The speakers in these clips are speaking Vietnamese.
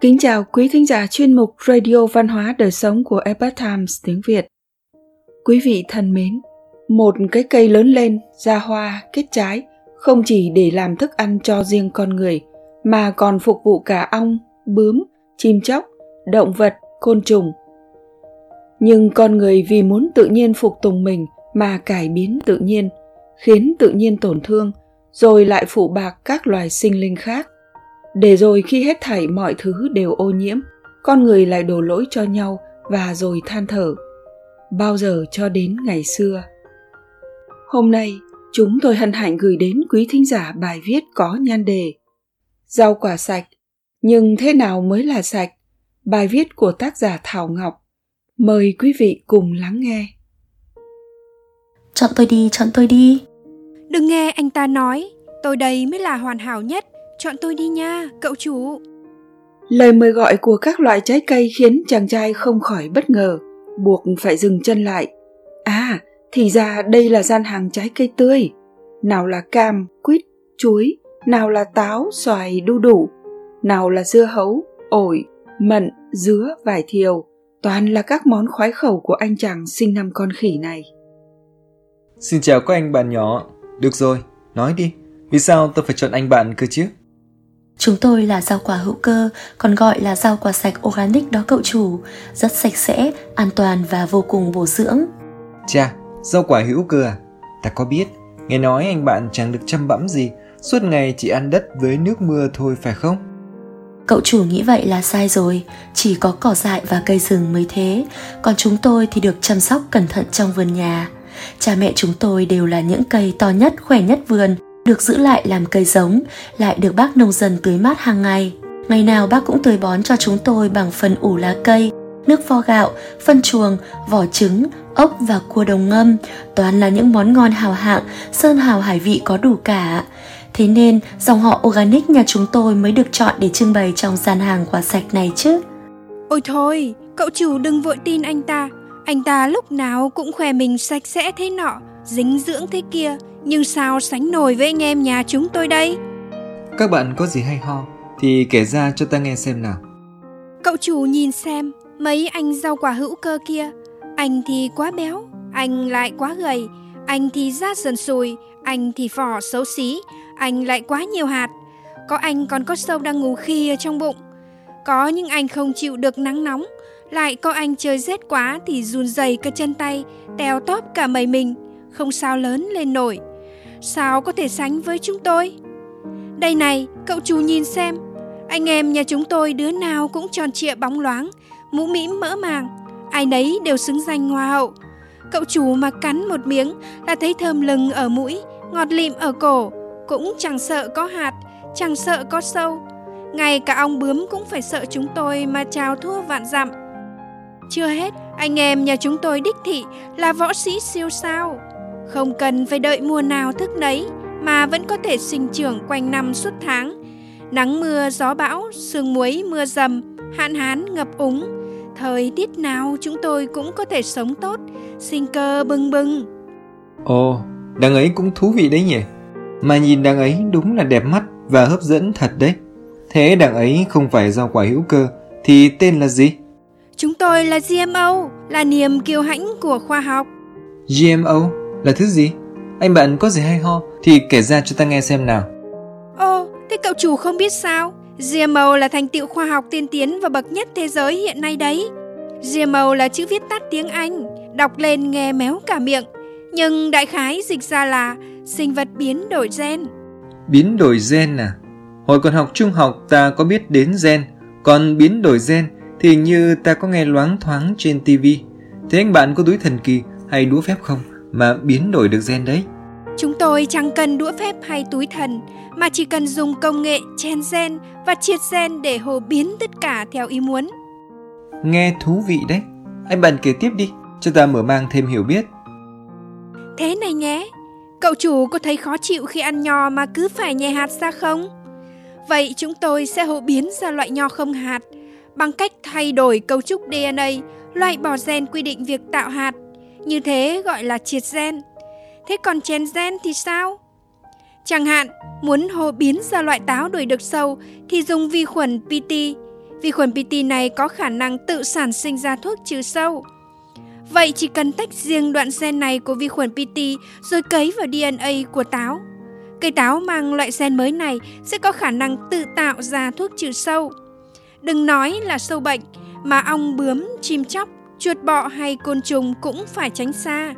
Kính chào quý thính giả chuyên mục Radio Văn hóa Đời Sống của Epoch Times tiếng Việt. Quý vị thân mến, một cái cây lớn lên, ra hoa, kết trái, không chỉ để làm thức ăn cho riêng con người, mà còn phục vụ cả ong, bướm, chim chóc, động vật, côn trùng. Nhưng con người vì muốn tự nhiên phục tùng mình mà cải biến tự nhiên, khiến tự nhiên tổn thương, rồi lại phụ bạc các loài sinh linh khác để rồi khi hết thảy mọi thứ đều ô nhiễm con người lại đổ lỗi cho nhau và rồi than thở. Bao giờ cho đến ngày xưa? Hôm nay chúng tôi hân hạnh gửi đến quý thính giả bài viết có nhan đề rau quả sạch nhưng thế nào mới là sạch? Bài viết của tác giả thảo ngọc. Mời quý vị cùng lắng nghe. Chọn tôi đi chọn tôi đi. Đừng nghe anh ta nói tôi đây mới là hoàn hảo nhất Chọn tôi đi nha, cậu chủ. Lời mời gọi của các loại trái cây khiến chàng trai không khỏi bất ngờ, buộc phải dừng chân lại. À, thì ra đây là gian hàng trái cây tươi. Nào là cam, quýt, chuối, nào là táo, xoài, đu đủ, nào là dưa hấu, ổi, mận, dứa, vải thiều, toàn là các món khoái khẩu của anh chàng sinh năm con khỉ này. Xin chào các anh bạn nhỏ. Được rồi, nói đi, vì sao tôi phải chọn anh bạn cơ chứ? Chúng tôi là rau quả hữu cơ, còn gọi là rau quả sạch organic đó cậu chủ, rất sạch sẽ, an toàn và vô cùng bổ dưỡng. Chà, rau quả hữu cơ à? Ta có biết, nghe nói anh bạn chẳng được chăm bẵm gì, suốt ngày chỉ ăn đất với nước mưa thôi phải không? Cậu chủ nghĩ vậy là sai rồi, chỉ có cỏ dại và cây rừng mới thế, còn chúng tôi thì được chăm sóc cẩn thận trong vườn nhà. Cha mẹ chúng tôi đều là những cây to nhất, khỏe nhất vườn, được giữ lại làm cây giống, lại được bác nông dân tưới mát hàng ngày. Ngày nào bác cũng tưới bón cho chúng tôi bằng phần ủ lá cây, nước vo gạo, phân chuồng, vỏ trứng, ốc và cua đồng ngâm, toàn là những món ngon hào hạng, sơn hào hải vị có đủ cả. Thế nên dòng họ organic nhà chúng tôi mới được chọn để trưng bày trong gian hàng quả sạch này chứ. Ôi thôi, cậu chủ đừng vội tin anh ta. Anh ta lúc nào cũng khoe mình sạch sẽ thế nọ, dính dưỡng thế kia, nhưng sao sánh nổi với anh em nhà chúng tôi đây? Các bạn có gì hay ho thì kể ra cho ta nghe xem nào. Cậu chủ nhìn xem, mấy anh rau quả hữu cơ kia, anh thì quá béo, anh lại quá gầy, anh thì da sần sùi, anh thì vỏ xấu xí, anh lại quá nhiều hạt. Có anh còn có sâu đang ngủ khi ở trong bụng. Có những anh không chịu được nắng nóng, lại có anh chơi rét quá thì run rẩy cả chân tay, teo tóp cả mầy mình, không sao lớn lên nổi sao có thể sánh với chúng tôi? Đây này, cậu chú nhìn xem, anh em nhà chúng tôi đứa nào cũng tròn trịa bóng loáng, mũ mĩm mỡ màng, ai nấy đều xứng danh hoa hậu. Cậu chủ mà cắn một miếng là thấy thơm lừng ở mũi, ngọt lịm ở cổ, cũng chẳng sợ có hạt, chẳng sợ có sâu. Ngay cả ong bướm cũng phải sợ chúng tôi mà chào thua vạn dặm. Chưa hết, anh em nhà chúng tôi đích thị là võ sĩ siêu sao. Không cần phải đợi mùa nào thức nấy mà vẫn có thể sinh trưởng quanh năm suốt tháng. Nắng mưa, gió bão, sương muối, mưa dầm, hạn hán, ngập úng. Thời tiết nào chúng tôi cũng có thể sống tốt, sinh cơ bừng bừng. Ồ, đằng ấy cũng thú vị đấy nhỉ. Mà nhìn đằng ấy đúng là đẹp mắt và hấp dẫn thật đấy. Thế đằng ấy không phải rau quả hữu cơ thì tên là gì? Chúng tôi là GMO, là niềm kiêu hãnh của khoa học. GMO? Là thứ gì? Anh bạn có gì hay ho thì kể ra cho ta nghe xem nào. Ồ, thế cậu chủ không biết sao? GMO là thành tựu khoa học tiên tiến và bậc nhất thế giới hiện nay đấy. GMO là chữ viết tắt tiếng Anh, đọc lên nghe méo cả miệng. Nhưng đại khái dịch ra là sinh vật biến đổi gen. Biến đổi gen à? Hồi còn học trung học ta có biết đến gen, còn biến đổi gen thì như ta có nghe loáng thoáng trên TV. Thế anh bạn có túi thần kỳ hay đũa phép không? Mà biến đổi được gen đấy. Chúng tôi chẳng cần đũa phép hay túi thần, mà chỉ cần dùng công nghệ chen gen và triệt gen để hồ biến tất cả theo ý muốn. Nghe thú vị đấy. Anh bạn kể tiếp đi, cho ta mở mang thêm hiểu biết. Thế này nhé, cậu chủ có thấy khó chịu khi ăn nho mà cứ phải nhè hạt ra không? Vậy chúng tôi sẽ hộ biến ra loại nho không hạt bằng cách thay đổi cấu trúc DNA, loại bỏ gen quy định việc tạo hạt như thế gọi là triệt gen. Thế còn chèn gen thì sao? Chẳng hạn, muốn hồ biến ra loại táo đuổi được sâu thì dùng vi khuẩn PT. vi khuẩn PT này có khả năng tự sản sinh ra thuốc trừ sâu. Vậy chỉ cần tách riêng đoạn gen này của vi khuẩn PT rồi cấy vào DNA của táo. Cây táo mang loại gen mới này sẽ có khả năng tự tạo ra thuốc trừ sâu. Đừng nói là sâu bệnh, mà ong bướm, chim chóc, chuột bọ hay côn trùng cũng phải tránh xa.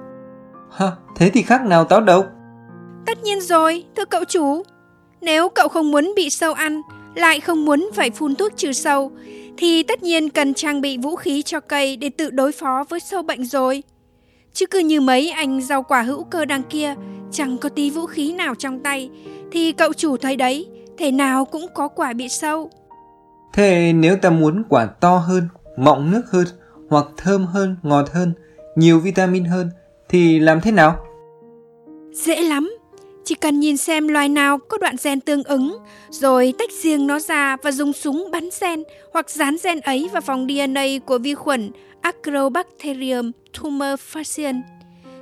Ha, thế thì khác nào táo độc? Tất nhiên rồi, thưa cậu chủ. Nếu cậu không muốn bị sâu ăn, lại không muốn phải phun thuốc trừ sâu, thì tất nhiên cần trang bị vũ khí cho cây để tự đối phó với sâu bệnh rồi. Chứ cứ như mấy anh rau quả hữu cơ đằng kia, chẳng có tí vũ khí nào trong tay, thì cậu chủ thấy đấy, thể nào cũng có quả bị sâu. Thế nếu ta muốn quả to hơn, mọng nước hơn, hoặc thơm hơn, ngọt hơn, nhiều vitamin hơn, thì làm thế nào? Dễ lắm, chỉ cần nhìn xem loài nào có đoạn gen tương ứng, rồi tách riêng nó ra và dùng súng bắn gen hoặc dán gen ấy vào phòng DNA của vi khuẩn Acrobacterium tumefaciens.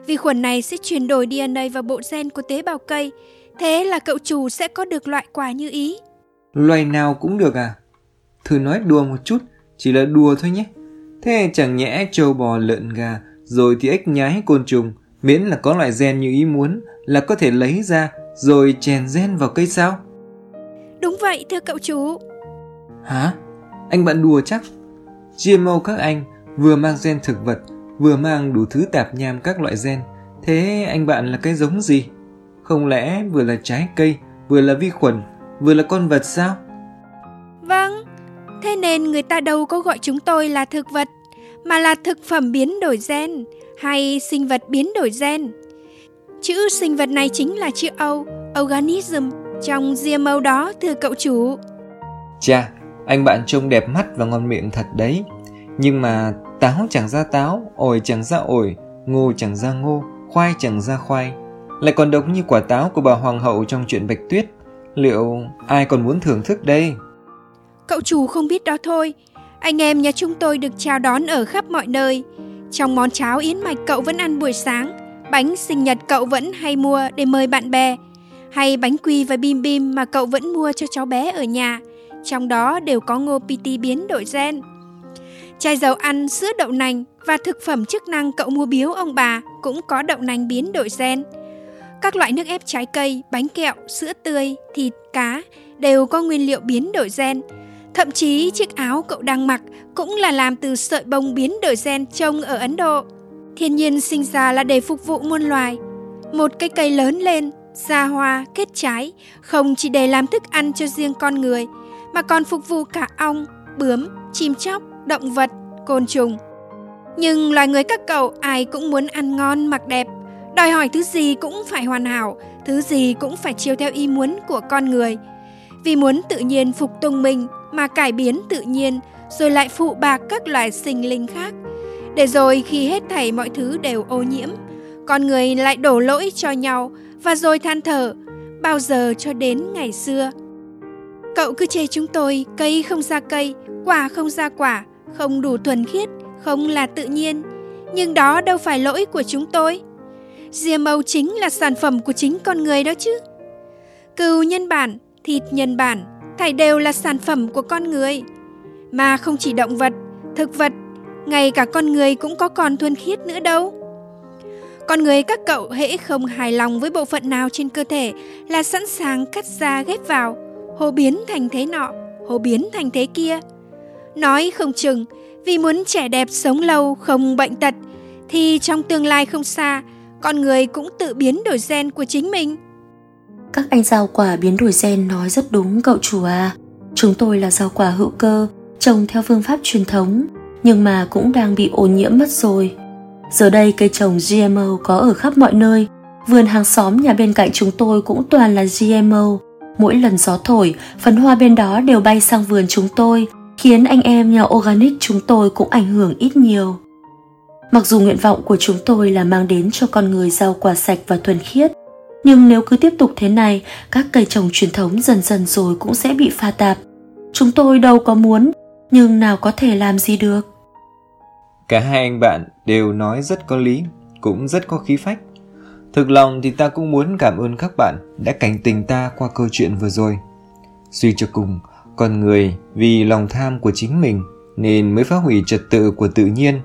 Vi khuẩn này sẽ chuyển đổi DNA vào bộ gen của tế bào cây, thế là cậu chủ sẽ có được loại quả như ý. Loài nào cũng được à? Thử nói đùa một chút, chỉ là đùa thôi nhé. Thế chẳng nhẽ trâu bò lợn gà, rồi thì ếch nhái côn trùng, miễn là có loại gen như ý muốn là có thể lấy ra rồi chèn gen vào cây sao? Đúng vậy thưa cậu chú. Hả? Anh bạn đùa chắc? GMO các anh vừa mang gen thực vật, vừa mang đủ thứ tạp nham các loại gen. Thế anh bạn là cái giống gì? Không lẽ vừa là trái cây, vừa là vi khuẩn, vừa là con vật sao? Vâng, thế nên người ta đâu có gọi chúng tôi là thực vật, mà là thực phẩm biến đổi gen hay sinh vật biến đổi gen. Chữ sinh vật này chính là chữ O, organism, trong GMO đó thưa cậu chủ. Chà, anh bạn trông đẹp mắt và ngon miệng thật đấy. Nhưng mà táo chẳng ra táo, ổi chẳng ra ổi, ngô chẳng ra ngô, khoai chẳng ra khoai. Lại còn độc như quả táo của bà hoàng hậu trong chuyện Bạch Tuyết. Liệu ai còn muốn thưởng thức đây? Cậu chủ không biết đó thôi. Anh em nhà chúng tôi được chào đón ở khắp mọi nơi. Trong món cháo yến mạch cậu vẫn ăn buổi sáng, bánh sinh nhật cậu vẫn hay mua để mời bạn bè, hay bánh quy và bim bim mà cậu vẫn mua cho cháu bé ở nhà, trong đó đều có ngô PT biến đổi gen. Chai dầu ăn, sữa đậu nành và thực phẩm chức năng cậu mua biếu ông bà cũng có đậu nành biến đổi gen. Các loại nước ép trái cây, bánh kẹo, sữa tươi, thịt, cá đều có nguyên liệu biến đổi gen. Thậm chí chiếc áo cậu đang mặc cũng là làm từ sợi bông biến đổi gen trông ở Ấn Độ. Thiên nhiên sinh ra là để phục vụ muôn loài. Một cây cây lớn lên, ra hoa, kết trái, không chỉ để làm thức ăn cho riêng con người, mà còn phục vụ cả ong, bướm, chim chóc, động vật, côn trùng. Nhưng loài người các cậu ai cũng muốn ăn ngon mặc đẹp, đòi hỏi thứ gì cũng phải hoàn hảo, thứ gì cũng phải chiều theo ý muốn của con người. Vì muốn tự nhiên phục tùng mình mà cải biến tự nhiên, rồi lại phụ bạc các loài sinh linh khác để rồi khi hết thảy mọi thứ đều ô nhiễm, con người lại đổ lỗi cho nhau và rồi than thở, bao giờ cho đến ngày xưa. Cậu cứ chê chúng tôi cây không ra cây, quả không ra quả, không đủ thuần khiết, không là tự nhiên. Nhưng đó đâu phải lỗi của chúng tôi. GMO chính là sản phẩm của chính con người đó chứ. Cừu nhân bản, thịt nhân bản, thảy đều là sản phẩm của con người. Mà không chỉ động vật, thực vật ngay cả con người cũng có còn thuần khiết nữa đâu. Con người các cậu hễ không hài lòng với bộ phận nào trên cơ thể là sẵn sàng cắt ra ghép vào, hồ biến thành thế nọ, hồ biến thành thế kia. Nói không chừng, vì muốn trẻ đẹp sống lâu không bệnh tật, thì trong tương lai không xa, con người cũng tự biến đổi gen của chính mình. Các anh rau quả biến đổi gen nói rất đúng cậu chủ à. Chúng tôi là rau quả hữu cơ, trồng theo phương pháp truyền thống, nhưng mà cũng đang bị ô nhiễm mất rồi. Giờ đây cây trồng GMO có ở khắp mọi nơi, vườn hàng xóm nhà bên cạnh chúng tôi cũng toàn là GMO. Mỗi lần gió thổi, phấn hoa bên đó đều bay sang vườn chúng tôi, khiến anh em nhà organic chúng tôi cũng ảnh hưởng ít nhiều. Mặc dù nguyện vọng của chúng tôi là mang đến cho con người rau quả sạch và thuần khiết, nhưng nếu cứ tiếp tục thế này, các cây trồng truyền thống dần dần rồi cũng sẽ bị pha tạp. Chúng tôi đâu có muốn, nhưng nào có thể làm gì được. Cả hai anh bạn đều nói rất có lý, cũng rất có khí phách. Thực lòng thì ta cũng muốn cảm ơn các bạn đã cảnh tình ta qua câu chuyện vừa rồi. Suy cho cùng, con người vì lòng tham của chính mình nên mới phá hủy trật tự của tự nhiên.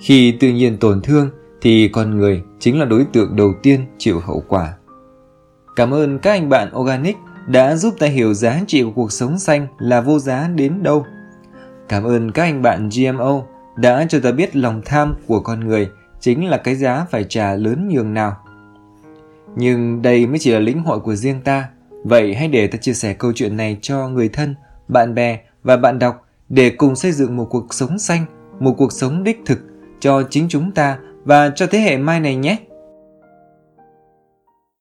Khi tự nhiên tổn thương thì con người chính là đối tượng đầu tiên chịu hậu quả. Cảm ơn các anh bạn Organic đã giúp ta hiểu giá trị của cuộc sống xanh là vô giá đến đâu. Cảm ơn các anh bạn GMO đã cho ta biết lòng tham của con người chính là cái giá phải trả lớn nhường nào. Nhưng đây mới chỉ là lĩnh hội của riêng ta, vậy hãy để ta chia sẻ câu chuyện này cho người thân, bạn bè và bạn đọc để cùng xây dựng một cuộc sống xanh, một cuộc sống đích thực cho chính chúng ta và cho thế hệ mai này nhé.